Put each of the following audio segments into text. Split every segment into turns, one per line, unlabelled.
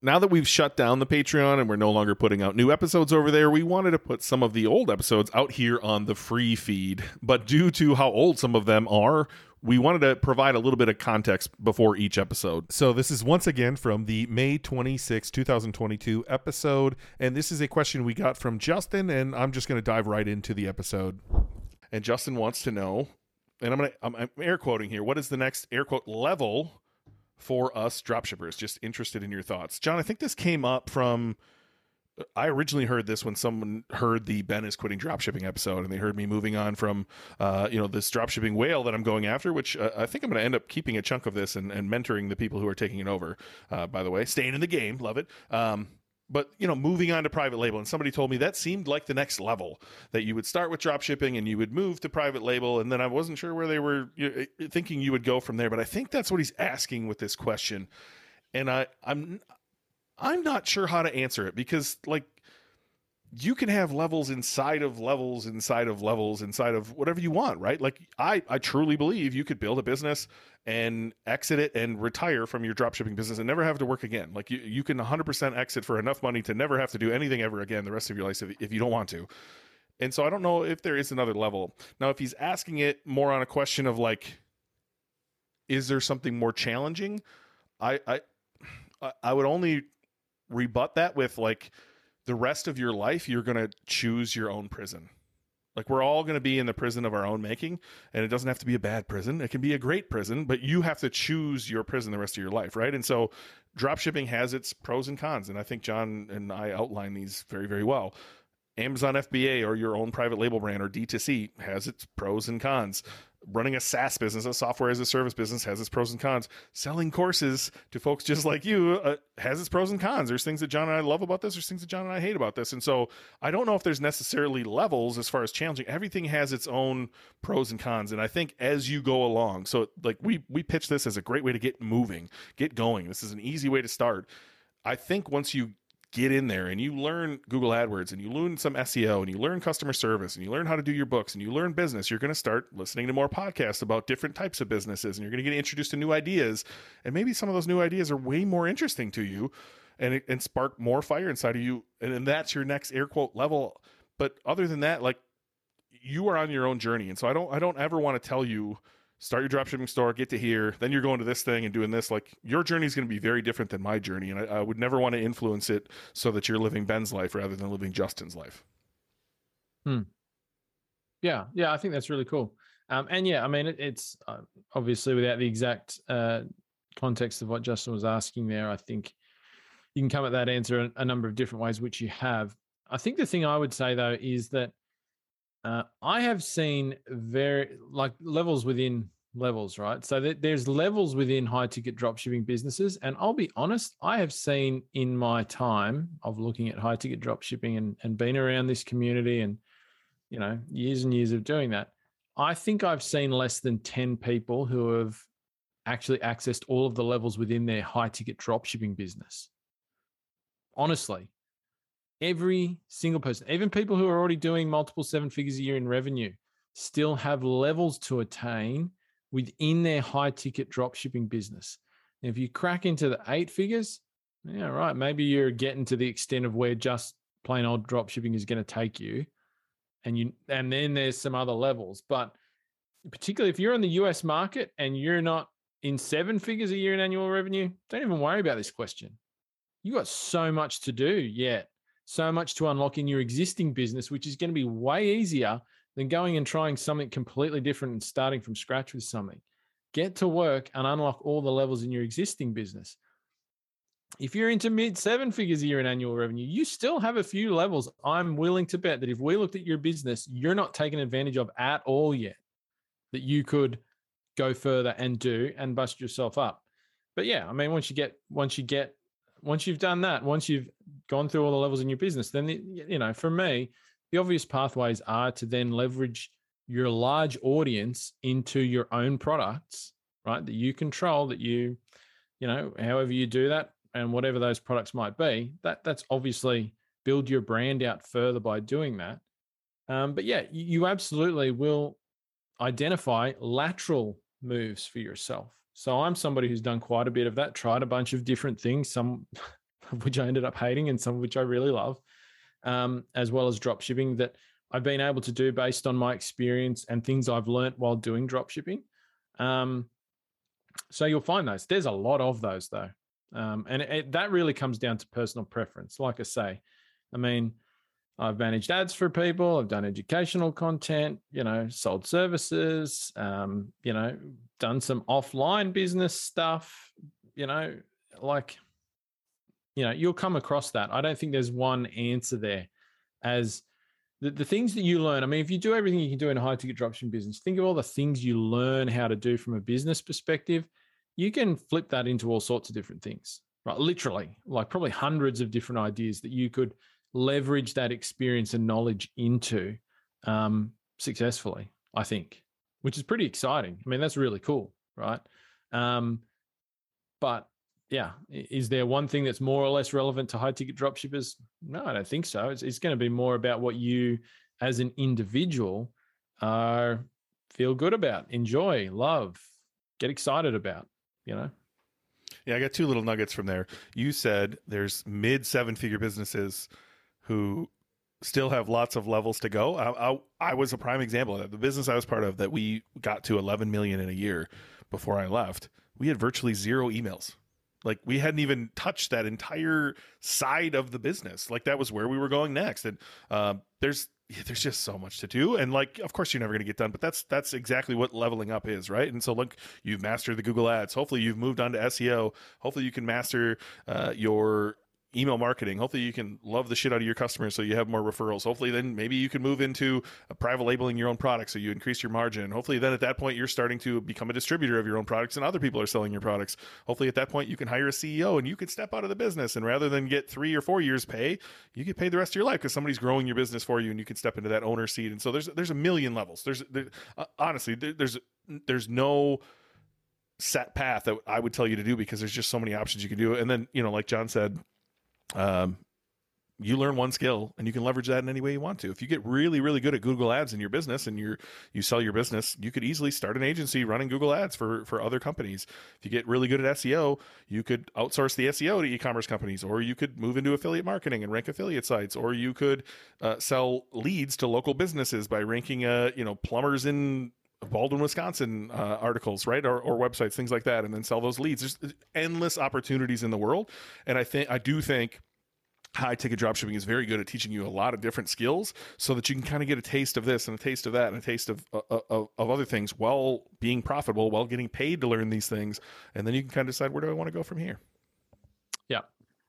now that we've shut down the Patreon and we're no longer putting out new episodes over there, we wanted to put some of the old episodes out here on the free feed. But due to how old some of them are, we wanted to provide a little bit of context before each episode. So this is once again from the May 26, 2022 episode. And this is a question we got from Justin, and I'm just going to dive right into the episode. And Justin wants to know, and I'm going to, I'm, I'm air quoting here, what is the next air quote level for us dropshippers? Just interested in your thoughts. Jon, I think this came up from I originally heard this when someone heard the Ben is quitting dropshipping episode, and they heard me moving on from, uh, you know, this dropshipping whale that I'm going after, which uh, I think I'm going to end up keeping a chunk of this and, and mentoring the people who are taking it over. Uh, by the way, staying in the game, love it. Um, but you know, moving on to private label, and somebody told me that seemed like the next level that you would start with dropshipping and you would move to private label, and then I wasn't sure where they were know, uh, thinking you would go from there. But I think that's what he's asking with this question, and I I'm I'm not sure how to answer it because like you can have levels inside of levels inside of levels inside of whatever you want, right? Like I I truly believe you could build a business and exit it and retire from your dropshipping business and never have to work again. Like you you can 100% exit for enough money to never have to do anything ever again the rest of your life if, if you don't want to. And so I don't know if there is another level. Now if he's asking it more on a question of like is there something more challenging? I I I would only rebut that with like the rest of your life you're going to choose your own prison like we're all going to be in the prison of our own making and it doesn't have to be a bad prison. It can be a great prison but you have to choose your prison the rest of your life right? And so drop shipping has its pros and cons and i think jon and i outline these very very well. Amazon fba or your own private label brand or d2c has its pros and cons running a SaaS business, a software as a service business, has its pros and cons. Selling courses to folks just like you uh, has its pros and cons. There's things that Jon and I love about this. There's things that Jon and I hate about this. And so I don't know if there's necessarily levels as far as challenging. Everything has its own pros and cons. And I think as you go along, so like we we pitch this as a great way to get moving, get going. This is an easy way to start. I think once you get in there and you learn Google AdWords and you learn some SEO and you learn customer service and you learn how to do your books and you learn business, you're going to start listening to more podcasts about different types of businesses and you're going to get introduced to new ideas. And maybe some of those new ideas are way more interesting to you and, and spark more fire inside of you. And, and that's your next air quote level. But other than that, like you are on your own journey. And so I don't, I don't ever want to tell you, start your dropshipping store, get to here, then you're going to this thing and doing this. Like your journey is going to be very different than my journey, and I, I, would never want to influence it so that you're living Ben's life rather than living Justin's life.
Hmm. Yeah, yeah, I think that's really cool. Um, and yeah, I mean, it, it's uh, obviously without the exact uh, context of what Justin was asking there. I think you can come at that answer a, a number of different ways, which you have. I think the thing I would say though is that uh, I have seen very like levels within levels, right? So th- there's levels within high ticket dropshipping businesses. And I'll be honest, I have seen in my time of looking at high ticket dropshipping and, and being around this community and, you know, years and years of doing that, I think I've seen less than 10 people who have actually accessed all of the levels within their high ticket dropshipping business. Honestly, every single person, even people who are already doing multiple seven figures a year in revenue, still have levels to attain within their high ticket drop shipping business. And if you crack into the eight figures, yeah, right, maybe you're getting to the extent of where just plain old drop shipping is going to take you. And you and then there's some other levels. But particularly if you're in the US market and you're not in seven figures a year in annual revenue, don't even worry about this question. You got so much to do yet so much to unlock in your existing business, which is going to be way easier than going and trying something completely different and starting from scratch with something. Get to work and unlock all the levels in your existing business. If you're into mid seven figures a year in annual revenue, you still have a few levels. I'm willing to bet that if we looked at your business, you're not taking advantage of at all yet, that you could go further and do and bust yourself up. But yeah, I mean, once you get once you get once you've done that, once you've gone through all the levels in your business, then the, you know, for me, the obvious pathways are to then leverage your large audience into your own products, right? That you control, that you, you know, however you do that, and whatever those products might be, that that's obviously build your brand out further by doing that. Um, but yeah, you absolutely will identify lateral moves for yourself. So I'm somebody who's done quite a bit of that, tried a bunch of different things. Some of which I ended up hating, and some of which I really love, um, as well as drop shipping that I've been able to do based on my experience and things I've learned while doing drop shipping. Um, so you'll find those. There's a lot of those though, um, and it, it, that really comes down to personal preference. Like I say, I mean, I've managed ads for people. I've done educational content. You know, sold services. Um, you know, done some offline business stuff. You know, like, you know, you'll come across that. I don't think there's one answer there. As the, the things that you learn, I mean, if you do everything you can do in a high ticket dropshipping business, think of all the things you learn how to do from a business perspective. You can flip that into all sorts of different things, right? Literally, like probably hundreds of different ideas that you could leverage that experience and knowledge into um, successfully, I think, which is pretty exciting. I mean, that's really cool, right? Um, but yeah, is there one thing that's more or less relevant to high ticket dropshippers? No, I don't think so. It's, it's going to be more about what you, as an individual, uh, feel good about, enjoy, love, get excited about. You know.
Yeah, I got two little nuggets from there. You said there's mid seven figure businesses who still have lots of levels to go. I, I, I, was a prime example of that. The business I was part of that we got to 11 million in a year before I left, we had virtually zero emails. Like we hadn't even touched that entire side of the business. Like that was where we were going next. And uh, there's there's just so much to do and like of course you're never going to get done but that's that's exactly what leveling up is right and so look you've mastered the google ads hopefully you've moved on to seo hopefully you can master uh, your email marketing. Hopefully, you can love the shit out of your customers so you have more referrals. Hopefully, then maybe you can move into private labeling your own products so you increase your margin. Hopefully, then at that point, you're starting to become a distributor of your own products and other people are selling your products. Hopefully, at that point, you can hire a CEO and you can step out of the business. And rather than get three or four years pay, you get paid the rest of your life because somebody's growing your business for you and you can step into that owner seat. And so there's there's a million levels. There's there, uh, honestly there, there's there's no set path that I would tell you to do because there's just so many options you can do. And then, you know, like Jon said, um, you learn one skill and you can leverage that in any way you want to. If you get really, really good at Google Ads in your business and you're you sell your business, you could easily start an agency running Google Ads for for other companies. If you get really good at SEO, you could outsource the SEO to e-commerce companies, or you could move into affiliate marketing and rank affiliate sites, or you could uh, sell leads to local businesses by ranking, uh, you know, plumbers in Baldwin, Wisconsin uh, articles, right, or, or websites, things like that, and then sell those leads. There's endless opportunities in the world, and I think I do think high ticket dropshipping is very good at teaching you a lot of different skills so that you can kind of get a taste of this and a taste of that and a taste of, uh, uh, of, of other things while being profitable while getting paid to learn these things and then you can kind of decide where do i want to go from here.
Yeah.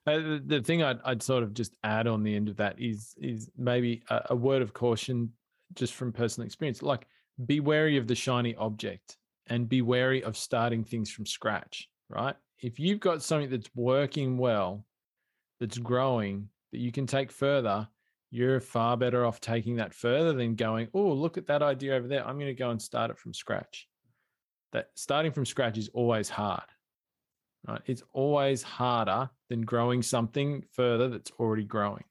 Uh, the, thing I'd, I'd, sort of just add on the end of that is is maybe a, a word of caution just from personal experience. Like be wary of the shiny object and be wary of starting things from scratch right if you've got something that's working well that's growing that you can take further, you're far better off taking that further than going, oh, look at that idea over there. I'm going to go and start it from scratch. That starting from scratch is always hard. Right? It's always harder than growing something further that's already growing.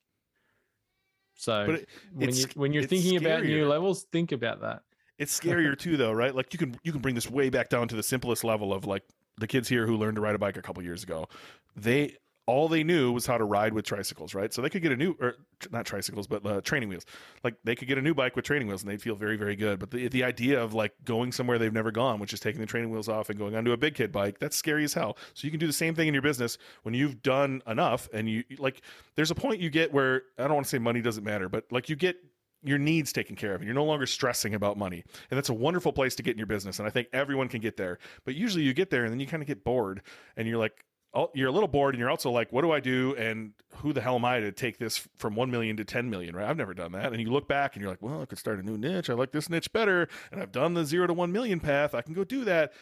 So it, when you when you're thinking scarier. about new levels, think about that.
It's scarier too, though, right? Like you can you can bring this way back down to the simplest level of like the kids here who learned to ride a bike a couple years ago. They all they knew was how to ride with tricycles, right? So they could get a new, or not tricycles, but uh, training wheels. Like they could get a new bike with training wheels, and they'd feel very, very good. But the the idea of like going somewhere they've never gone, which is taking the training wheels off and going onto a big kid bike, that's scary as hell. So you can do the same thing in your business when you've done enough, and you like. There's a point you get where I don't want to say money doesn't matter, but like you get your needs taken care of and you're no longer stressing about money. And that's a wonderful place to get in your business and i think everyone can get there. But usually you get there and then you kind of get bored and you're like oh, you're a little bored and you're also like what do i do and who the hell am i to take this from 1 million to 10 million right? I've never done that. And you look back and you're like well i could start a new niche. I like this niche better and i've done the 0 to 1 million path. I can go do that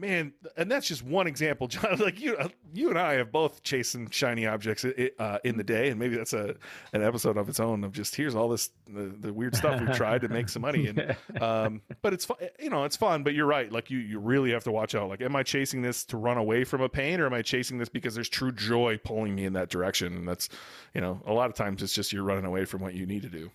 man and that's just one example jon like you uh, you and i have both chasing shiny objects uh, in the day and maybe that's a an episode of its own of just here's all this the, the weird stuff we've tried to make some money and um, but it's fun you know it's fun but you're right like you you really have to watch out. Like am i chasing this to run away from a pain or am i chasing this because there's true joy pulling me in that direction? And that's you know a lot of times it's just you're running away from what you need to do